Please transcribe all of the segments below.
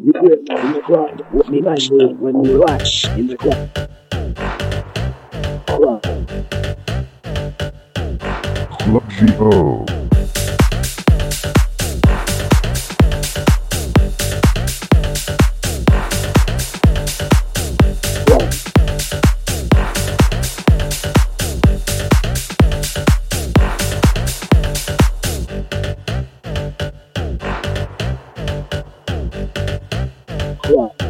You quit in the club with me me when you watch in the club. Club. Club G.O. Club.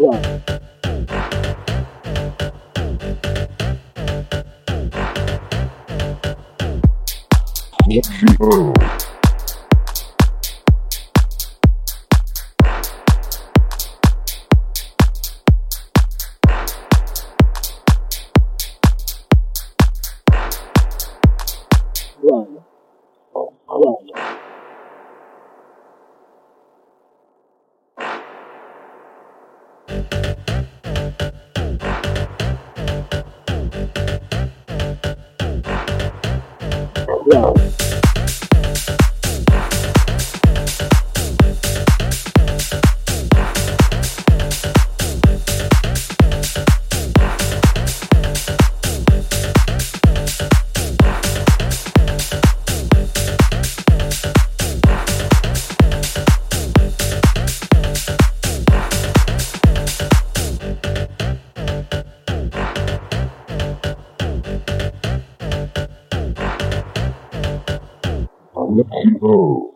Yeah. well. and go.